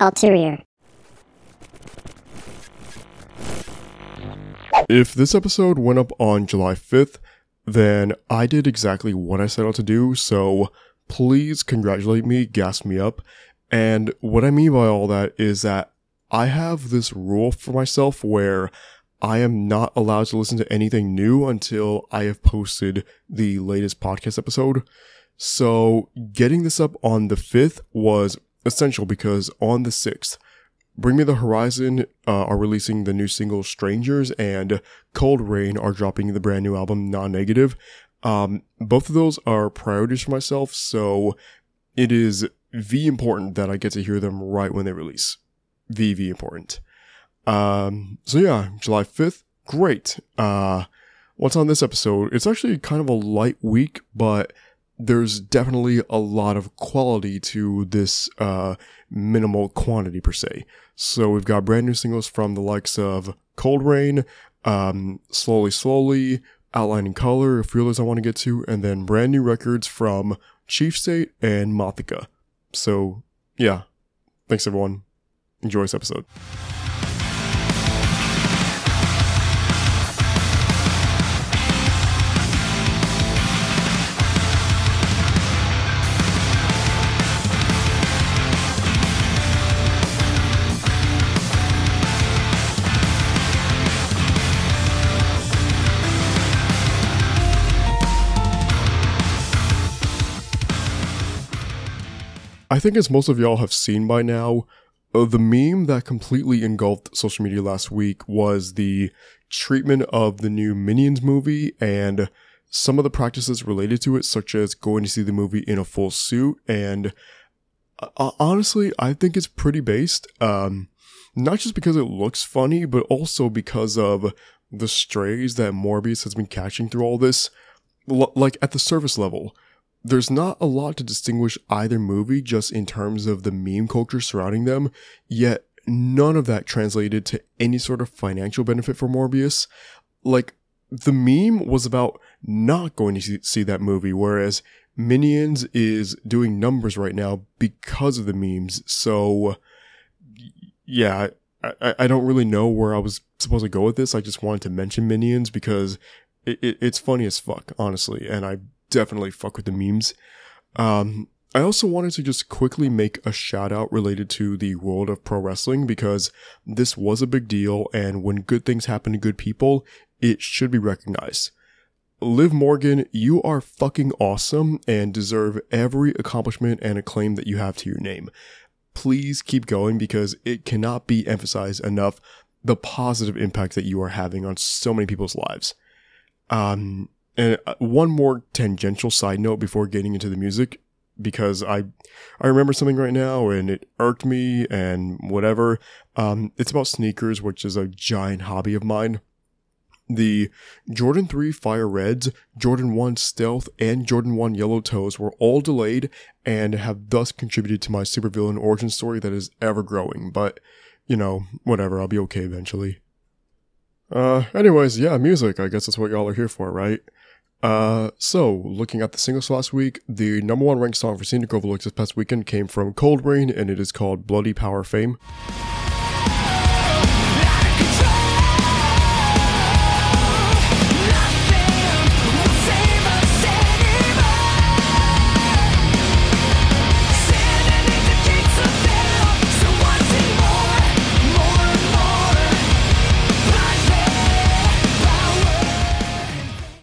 Ulterior. If this episode went up on July 5th, then I did exactly what I set out to do, so please congratulate me, gas me up. And what I mean by all that is that I have this rule for myself where I am not allowed to listen to anything new until I have posted the latest podcast episode. So getting this up on the 5th was essential because on the 6th, Bring Me the Horizon uh, are releasing the new single Strangers and coldrain are dropping the brand new album Non Negative. Um, both of those are priorities for myself, so it is V important that I get to hear them right when they release. V, V important. Um, so yeah, July 5th, great. Uh, what's on this episode? It's actually kind of a light week, but there's definitely a lot of quality to this uh, minimal quantity per se. So we've got brand new singles from the likes of coldrain, um, Slowly Slowly, Outline In Color, Feelers I want to get to, and then brand new records from Chief State and Mothica. So yeah, thanks everyone. Enjoy this episode. I think as most of y'all have seen by now, uh, the meme that completely engulfed social media last week was the treatment of the new Minions movie and some of the practices related to it, such as going to see the movie in a full suit. And uh, honestly, I think it's pretty based. Um, not just because it looks funny, but also because of the strays that Morbius has been catching through all this. L- like at the surface level, there's not a lot to distinguish either movie just in terms of the meme culture surrounding them, yet none of that translated to any sort of financial benefit for Morbius. Like, the meme was about not going to see that movie, whereas Minions is doing numbers right now because of the memes. So, yeah, I, I don't really know where I was supposed to go with this. I just wanted to mention Minions because it, it, it's funny as fuck, honestly, and I definitely fuck with the memes. Um, I also wanted to just quickly make a shout out related to the world of pro wrestling because this was a big deal and when good things happen to good people, it should be recognized. Liv Morgan, you are fucking awesome and deserve every accomplishment and acclaim that you have to your name. Please keep going because it cannot be emphasized enough the positive impact that you are having on so many people's lives. Um, and uh, one more tangential side note before getting into the music, because I I remember something right now and it irked me and whatever. Um, it's about sneakers, which is a giant hobby of mine. The Jordan 3 Fire Reds, Jordan 1 Stealth, and Jordan 1 Yellow Toes were all delayed and have thus contributed to my supervillain origin story that is ever growing. But, you know, whatever, I'll be okay eventually. Uh, anyways, yeah, music. I guess that's what y'all are here for, right? Uh, so looking at the singles last week, the number one ranked song for Scenic Overlooks this past weekend came from coldrain, and it is called Bloody Power Fame.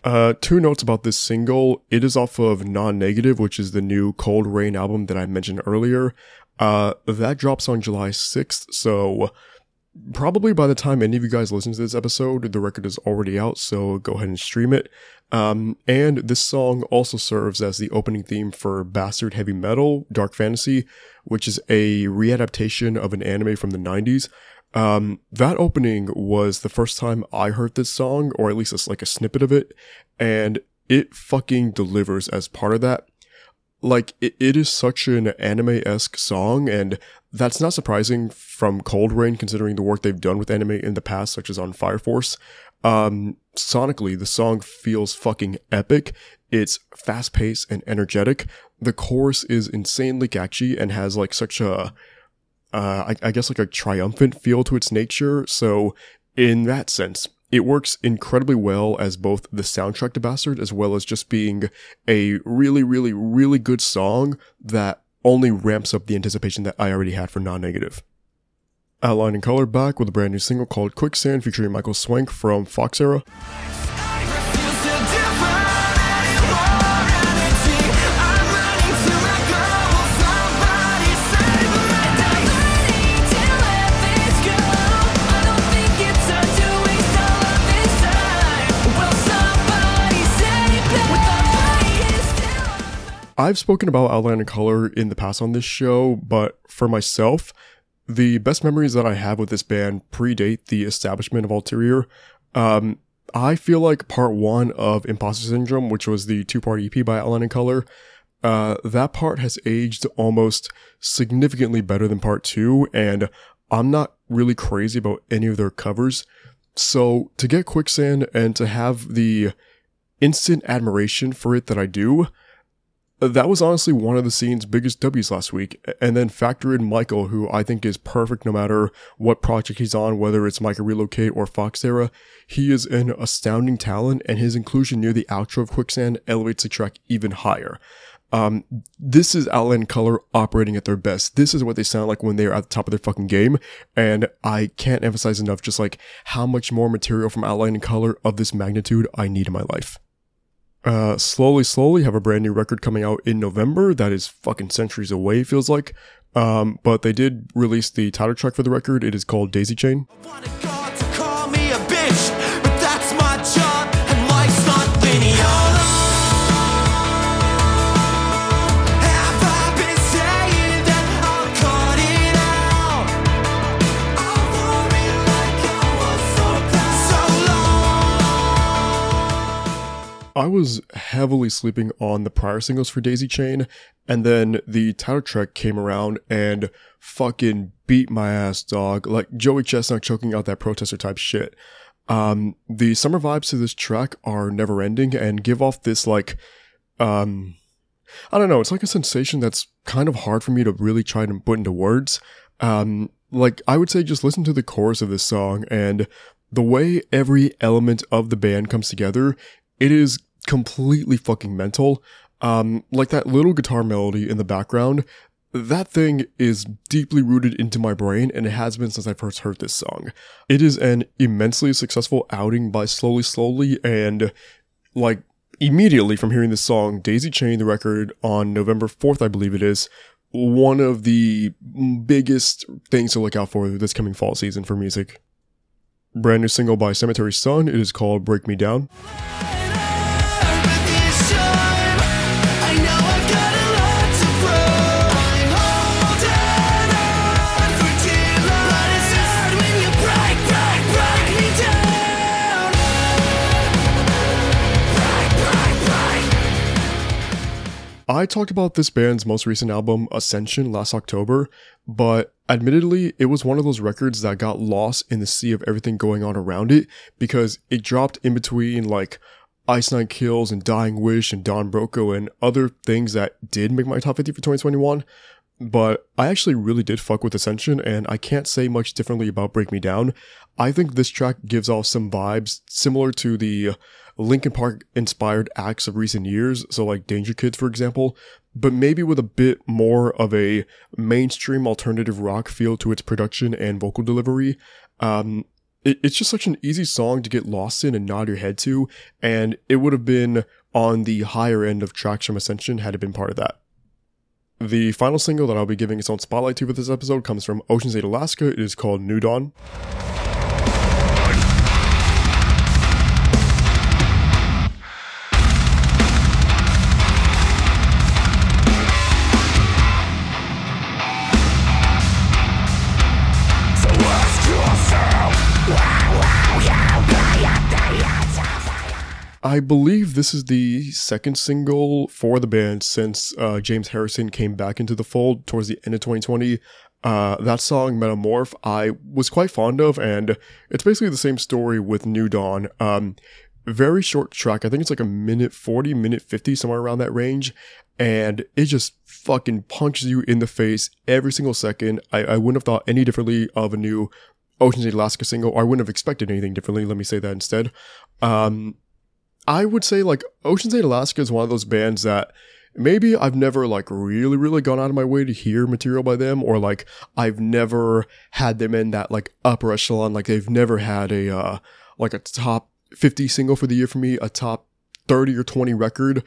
Uh, two notes about this single. It is off of Non Negative, which is the new coldrain album that I mentioned earlier. Uh, that drops on July 6th, so probably by the time any of you guys listen to this episode, the record is already out, so go ahead and stream it. Um, and this song also serves as the opening theme for Bastard Heavy Metal Dark Fantasy, which is a readaptation of an anime from the 90s. Um, that opening was the first time I heard this song, or at least it's like a snippet of it, and it fucking delivers as part of that. Like, it, it is such an anime-esque song, and that's not surprising from coldrain considering the work they've done with anime in the past, such as on Fire Force. Um, sonically, the song feels fucking epic. It's fast paced and energetic. The chorus is insanely catchy and has like such a uh, I, I guess like a triumphant feel to its nature. So in that sense, it works incredibly well as both the soundtrack to Bastard as well as just being a really, really, really good song that only ramps up the anticipation that I already had for non-negative. Outline in Color back with a brand new single called Quicksand featuring Michael Swank from Fox Era. I've spoken about Outline In Color in the past on this show, but for myself, the best memories that I have with this band predate the establishment of Ulterior. Um, I feel like part one of Imposter Syndrome, which was the two part EP by Outline In Color, uh, that part has aged almost significantly better than part two, and I'm not really crazy about any of their covers. So to get Quicksand and to have the instant admiration for it that I do, that was honestly one of the scene's biggest W's last week. And then factor in Michael, who I think is perfect no matter what project he's on, whether it's Micah Relocate or Fox Era. He is an astounding talent, and his inclusion near the outro of Quicksand elevates the track even higher. Um, this is Outline Color operating at their best. This is what they sound like when they are at the top of their fucking game. And I can't emphasize enough just like how much more material from Outline In Color of this magnitude I need in my life. Uh, slowly, slowly have a brand new record coming out in November. That is fucking centuries away, feels like. Um, but they did release the title track for the record. It is called Daisy Chain. I was heavily sleeping on the prior singles for Daisy Chain, and then the title track came around and fucking beat my ass, dog. Like Joey Chestnut choking out that protester type shit. Um, the summer vibes to this track are never ending and give off this like, um, I don't know, it's like a sensation that's kind of hard for me to really try to put into words. Um, like I would say just listen to the chorus of this song and the way every element of the band comes together, it is completely fucking mental. Um, like that little guitar melody in the background, that thing is deeply rooted into my brain and it has been since I first heard this song. It is an immensely successful outing by Slowly Slowly and like immediately from hearing this song, Daisy Chain, the record on November 4th, I believe it is, one of the biggest things to look out for this coming fall season for music. Brand new single by Cemetery Sun, it is called Break Me Down. I talked about this band's most recent album, Ascension, last October, but admittedly, it was one of those records that got lost in the sea of everything going on around it because it dropped in between like Ice Nine Kills and Dying Wish and Don Broco and other things that did make my top 50 for 2021. But I actually really did fuck with Ascension and I can't say much differently about Break Me Down. I think this track gives off some vibes similar to the Linkin Park inspired acts of recent years, so like Danger Kids, for example, but maybe with a bit more of a mainstream alternative rock feel to its production and vocal delivery. Um, it, it's just such an easy song to get lost in and nod your head to, and it would have been on the higher end of tracks from Ascension had it been part of that. The final single that I'll be giving its own spotlight to for this episode comes from Oceans Ate Alaska. It is called New Dawn. I believe this is the second single for the band since uh, James Harrison came back into the fold towards the end of 2020. Uh, that song, Metamorph, I was quite fond of, and it's basically the same story with New Dawn. Um, very short track. I think it's like a minute 40, minute 50, somewhere around that range. And it just fucking punches you in the face every single second. I, I wouldn't have thought any differently of a new Oceans Ate Alaska single, I wouldn't have expected anything differently. Let me say that instead. Um, I would say like Oceans Ate Alaska is one of those bands that maybe I've never like really, really gone out of my way to hear material by them, or like I've never had them in that like upper echelon. Like they've never had a, uh, like a top 50 single for the year for me, a top 30 or 20 record,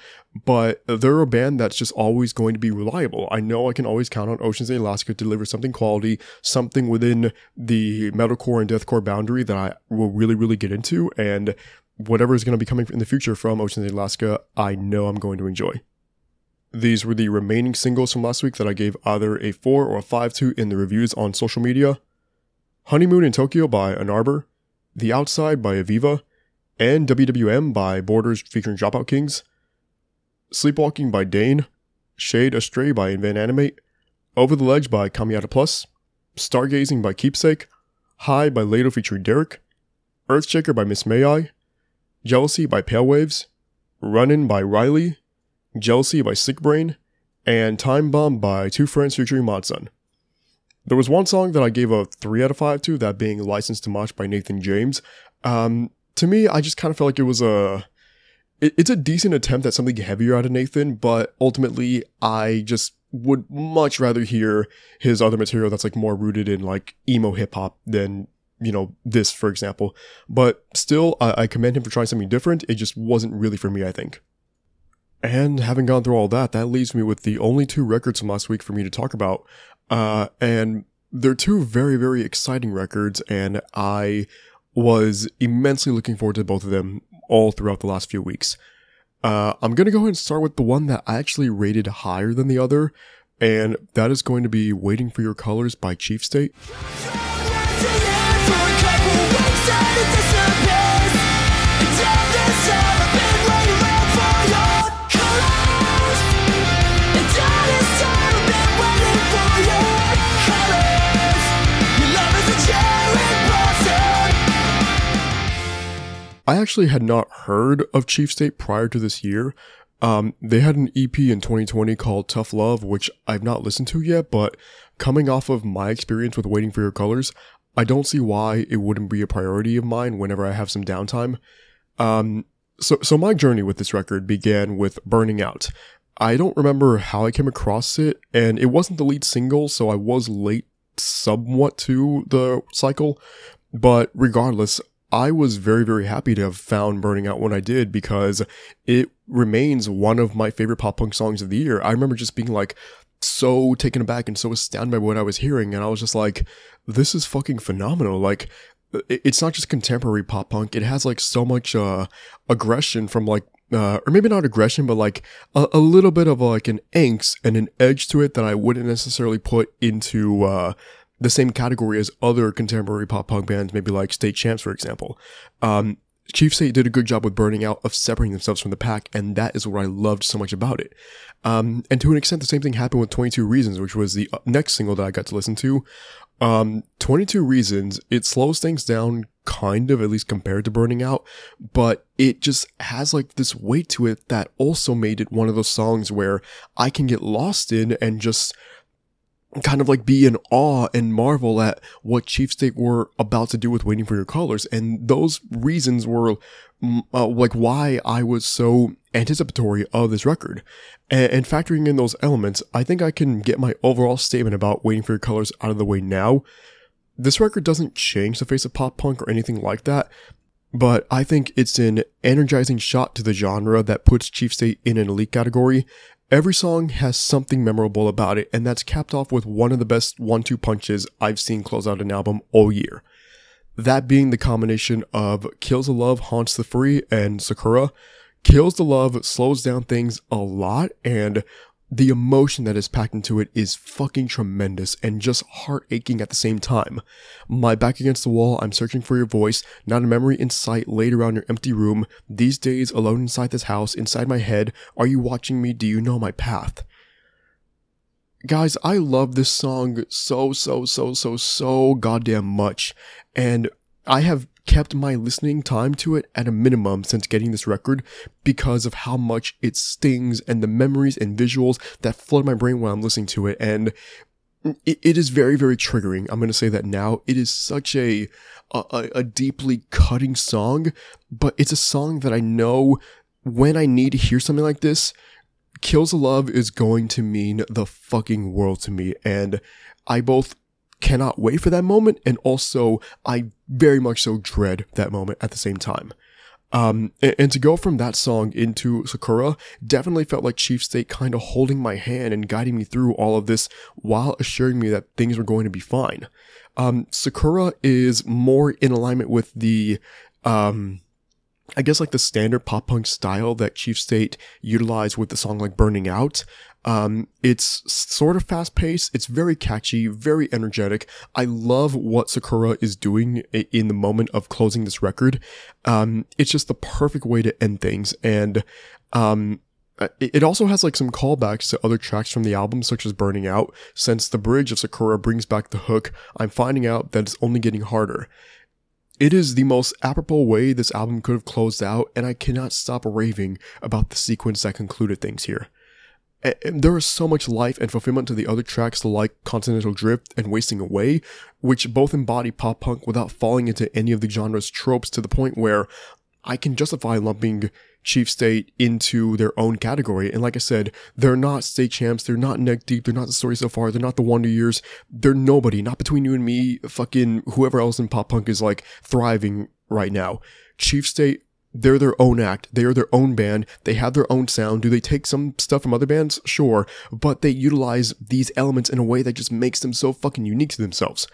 but they're a band that's just always going to be reliable. I know I can always count on Oceans Ate Alaska to deliver something quality, something within the metalcore and deathcore boundary that I will really, really get into. And whatever is going to be coming in the future from Oceans Ate Alaska, I know I'm going to enjoy. These were the remaining singles from last week that I gave either a 4 or a 5 to in the reviews on social media. Honeymoon in Tokyo by Ann Arbor, The Outside by Aviva, and WWM by Borders featuring Dropout Kings, Sleepwalking by Dane, Shade Astray by Invent Animate, Over the Ledge by Kamiata Plus, Stargazing by Keepsake, High by Lato featuring Derek, Earthshaker by Miss May I, Jealousy by Pale Waves, Runnin' by Riley, Jealousy by Sick Brain, and Time Bomb by Two Friends featuring Modson. There was one song that I gave a 3 out of 5 to, that being Licensed to Mosh by Nathan James. Um, to me, I just kind of felt like it was a. It, it's a decent attempt at something heavier out of Nathan, but ultimately, I just would much rather hear his other material that's like more rooted in like emo hip hop than you know this, for example. But still, I, I commend him for trying something different. It just wasn't really for me, I think. And having gone through all that, that leaves me with the only two records from last week for me to talk about. Uh, and they're two very, very exciting records, and I was immensely looking forward to both of them all throughout the last few weeks. Uh, I'm gonna go ahead and start with the one that I actually rated higher than the other, and that is going to be Waiting for Your Colors by Chief State. I actually had not heard of Chief State prior to this year. Um, they had an EP in 2020 called Tough Love, which I've not listened to yet, but coming off of my experience with Waiting for Your Colors, I don't see why it wouldn't be a priority of mine whenever I have some downtime. Um, so, so my journey with this record began with Burning Out. I don't remember how I came across it, and it wasn't the lead single, so I was late somewhat to the cycle. But regardless, I was very, very happy to have found Burning Out when I did because it remains one of my favorite pop punk songs of the year. I remember just being like so taken aback and so astounded by what I was hearing. And I was just like, this is fucking phenomenal. Like, it's not just contemporary pop punk. It has like so much, uh, aggression from like, uh, or maybe not aggression, but like a, a little bit of like an angst and an edge to it that I wouldn't necessarily put into, uh, the same category as other contemporary pop punk bands, maybe like State Champs, for example. Um, Chief State did a good job with burning out of separating themselves from the pack, and that is what I loved so much about it. Um, and to an extent, the same thing happened with 22 Reasons, which was the uh, next single that I got to listen to. Um, 22 Reasons, it slows things down kind of, at least compared to Burning Out, but it just has like this weight to it that also made it one of those songs where I can get lost in and just kind of like be in awe and marvel at what Chief State were about to do with Waiting for Your Colors. And those reasons were mm, uh, like why I was so anticipatory of this record. And, and factoring in those elements, I think I can get my overall statement about Waiting for Your Colors out of the way now. This record doesn't change the face of pop punk or anything like that, but I think it's an energizing shot to the genre that puts Chief State in an elite category Every song has something memorable about it, and that's capped off with one of the best one two punches I've seen close out an album all year. That being the combination of Kills the Love Haunts the Free and Sakura. Kills the Love slows down things a lot, and the emotion that is packed into it is fucking tremendous and just heart aching at the same time. My back against the wall, I'm searching for your voice, not a memory in sight laid around your empty room. These days, alone inside this house, inside my head, are you watching me? Do you know my path? Guys, I love this song so, so, so, so, so goddamn much. And I have kept my listening time to it at a minimum since getting this record because of how much it stings and the memories and visuals that flood my brain while I'm listening to it. And it, it is very, very triggering. I'm going to say that now. It is such a, a, a deeply cutting song, but it's a song that I know when I need to hear something like this, Kills of Love is going to mean the fucking world to me. And I both cannot wait for that moment and also I very much so dread that moment at the same time. Um, and, to go from that song into Sakura definitely felt like Chief State kind of holding my hand and guiding me through all of this while assuring me that things were going to be fine. Um, Sakura is more in alignment with the, um, I guess like the standard pop punk style that Chief State utilized with the song like Burning Out. Um, it's sort of fast paced. It's very catchy, very energetic. I love what Sakura is doing in the moment of closing this record. Um, it's just the perfect way to end things. And, um, it also has like some callbacks to other tracks from the album, such as Burning Out. Since the bridge of Sakura brings back the hook, I'm finding out that it's only getting harder. It is the most apropos way this album could have closed out, and I cannot stop raving about the sequence that concluded things here. And there is so much life and fulfillment to the other tracks like Continental Drift and Wasting Away, which both embody pop punk without falling into any of the genre's tropes to the point where I can justify lumping Chief State into their own category. And like I said, they're not state champs, they're not neck deep, they're not the story so far, they're not the Wonder Years, they're nobody, not between you and me, fucking whoever else in pop punk is like thriving right now. Chief State they're their own act. They are their own band. They have their own sound. Do they take some stuff from other bands? Sure. But they utilize these elements in a way that just makes them so fucking unique to themselves.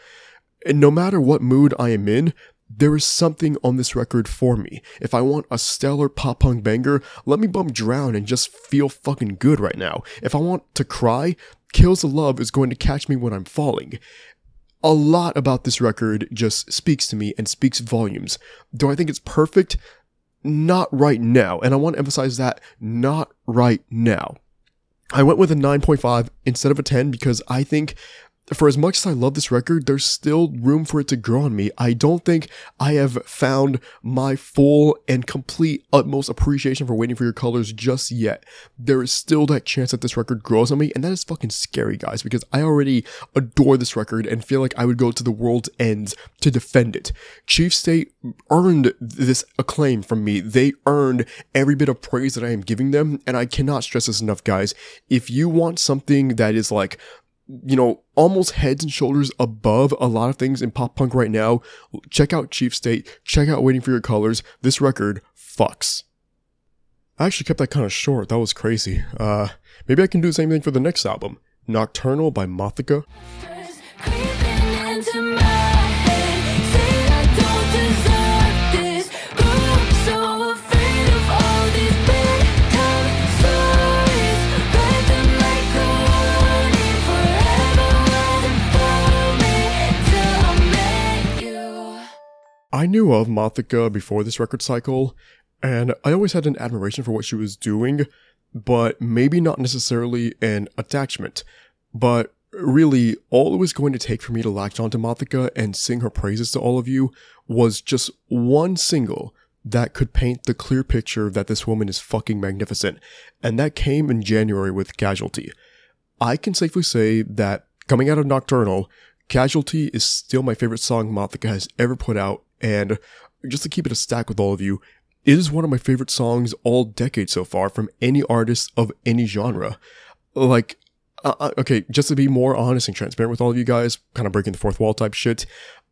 And no matter what mood I am in, there is something on this record for me. If I want a stellar pop punk banger, let me bump Drown and just feel fucking good right now. If I want to cry, Kills the Love is going to catch me when I'm falling. A lot about this record just speaks to me and speaks volumes. Do I think it's perfect? not right now. And I want to emphasize that not right now. I went with a 9.5 instead of a 10 because I think for as much as I love this record, there's still room for it to grow on me. I don't think I have found my full and complete utmost appreciation for Waiting for Your Colors just yet. There is still that chance that this record grows on me, and that is fucking scary, guys, because I already adore this record and feel like I would go to the world's ends to defend it. Chief State earned this acclaim from me. They earned every bit of praise that I am giving them, and I cannot stress this enough, guys. If you want something that is like you know, almost heads and shoulders above a lot of things in pop punk right now. Check out Chief State. Check out Waiting for Your Colors. This record fucks. I actually kept that kind of short. That was crazy. Uh, maybe I can do the same thing for the next album. Nocturnal by Mothica. I knew of Mothica before this record cycle, and I always had an admiration for what she was doing, but maybe not necessarily an attachment. But really, all it was going to take for me to latch onto Mothica and sing her praises to all of you was just one single that could paint the clear picture that this woman is fucking magnificent. And that came in January with Casualty. I can safely say that coming out of Nocturnal, Casualty is still my favorite song Mothica has ever put out, and just to keep it a stack with all of you, it is one of my favorite songs all decade so far from any artist of any genre. Like, uh, uh, okay, just to be more honest and transparent with all of you guys, kind of breaking the fourth wall type shit.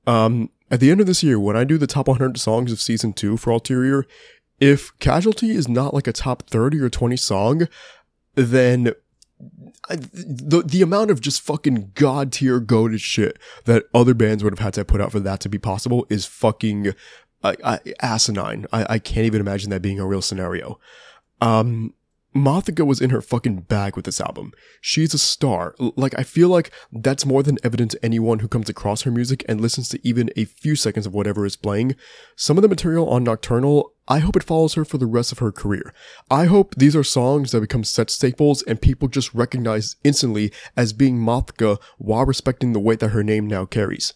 Um, at the end of this year, when I do the top 100 songs of season two for Ulterior, if Casualty is not like a top 30 or 20 song, then The the amount of just fucking god tier goaded shit that other bands would have had to put out for that to be possible is fucking asinine. I, I can't even imagine that being a real scenario. Um, Mothica was in her fucking bag with this album. She's a star. Like, I feel like that's more than evident to anyone who comes across her music and listens to even a few seconds of whatever is playing. Some of the material on Nocturnal, I hope it follows her for the rest of her career. I hope these are songs that become set staples and people just recognize instantly as being Mothica while respecting the weight that her name now carries.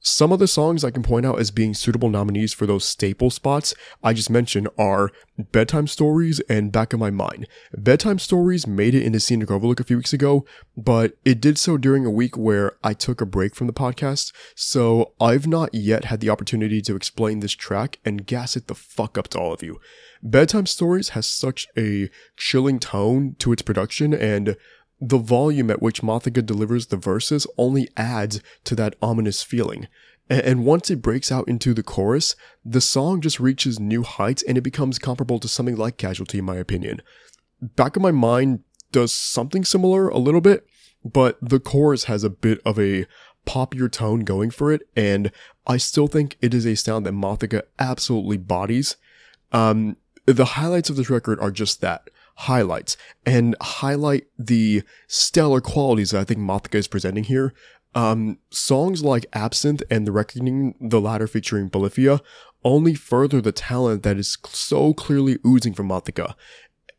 Some of the songs I can point out as being suitable nominees for those staple spots I just mentioned are Bedtime Stories and Back of My Mind. Bedtime Stories made it into Scenic Overlook a few weeks ago, but it did so during a week where I took a break from the podcast, so I've not yet had the opportunity to explain this track and gas it the fuck up to all of you. Bedtime Stories has such a chilling tone to its production and the volume at which Mothica delivers the verses only adds to that ominous feeling. And once it breaks out into the chorus, the song just reaches new heights and it becomes comparable to something like Casualty, in my opinion. Back of My Mind does something similar a little bit, but the chorus has a bit of a poppier tone going for it, and I still think it is a sound that Mothica absolutely bodies. Um, the highlights of this record are just that highlights and highlight the stellar qualities that I think Mothica is presenting here. Um, songs like Absinthe and The Reckoning, the latter featuring Polyphia, only further the talent that is so clearly oozing from Mothica.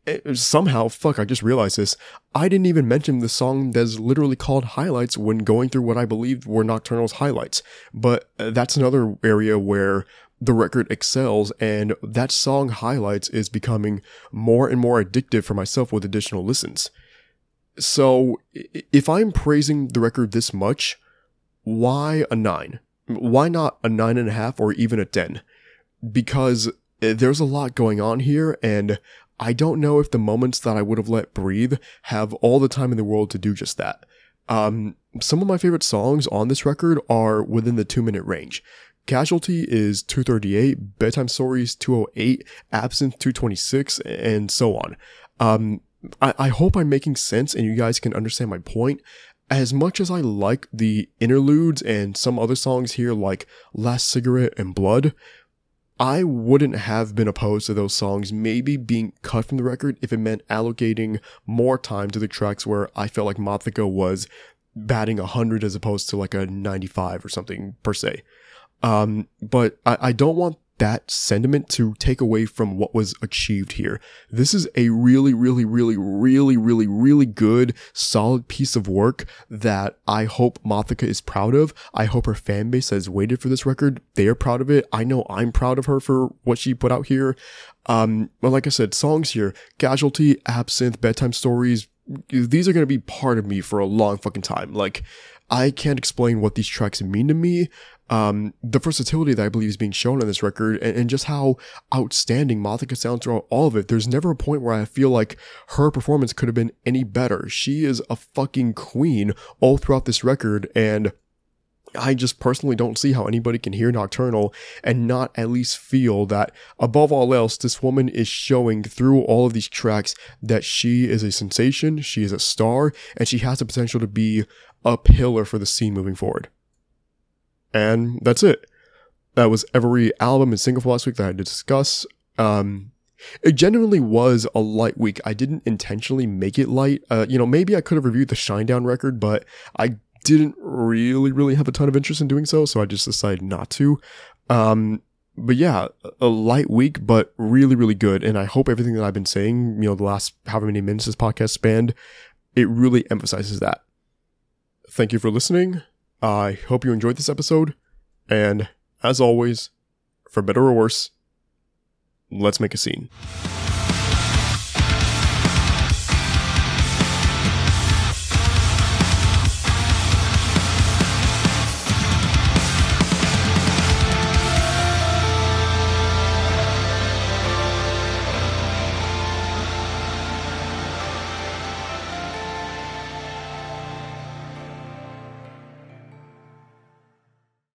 Eh, somehow, fuck, I just realized this. I didn't even mention the song that's literally called Highlights when going through what I believed were Nocturnal's highlights. But uh, that's another area where the record excels and that song highlights is becoming more and more addictive for myself with additional listens. So if I'm praising the record this much, why a nine? Why not a nine and a half or even a 10? Because there's a lot going on here and I don't know if the moments that I would have let breathe have all the time in the world to do just that. Um, some of my favorite songs on this record are within the two minute range. Casualty is 238, Bedtime Stories 208, Absinthe 226, and so on. Um, I, I hope I'm making sense and you guys can understand my point. As much as I like the interludes and some other songs here like Last Cigarette and Blood, I wouldn't have been opposed to those songs maybe being cut from the record if it meant allocating more time to the tracks where I felt like Mothica was batting 100 as opposed to like a 95 or something per se. Um, but I, I don't want that sentiment to take away from what was achieved here. This is a really, really, really, really, really, really good, solid piece of work that I hope Mothica is proud of. I hope her fan base has waited for this record. They are proud of it. I know I'm proud of her for what she put out here. Um, but like I said, songs here, Casualty, Absinthe, Bedtime Stories, these are going to be part of me for a long fucking time. Like, I can't explain what these tracks mean to me um, the versatility that I believe is being shown on this record and, and just how outstanding Mothica sounds throughout all of it. There's never a point where I feel like her performance could have been any better. She is a fucking queen all throughout this record and I just personally don't see how anybody can hear Nocturnal and not at least feel that above all else, this woman is showing through all of these tracks that she is a sensation, she is a star, and she has the potential to be a pillar for the scene moving forward. And that's it. That was every album and single for last week that I had to discuss. Um, it genuinely was a light week. I didn't intentionally make it light. Uh, you know, maybe I could have reviewed the Shinedown record, but I didn't really, really have a ton of interest in doing so, so I just decided not to. Um, but yeah, a light week, but really, really good. And I hope everything that I've been saying, you know, the last however many minutes this podcast spanned, it really emphasizes that. Thank you for listening. I hope you enjoyed this episode, and as always, for better or worse, let's make a scene.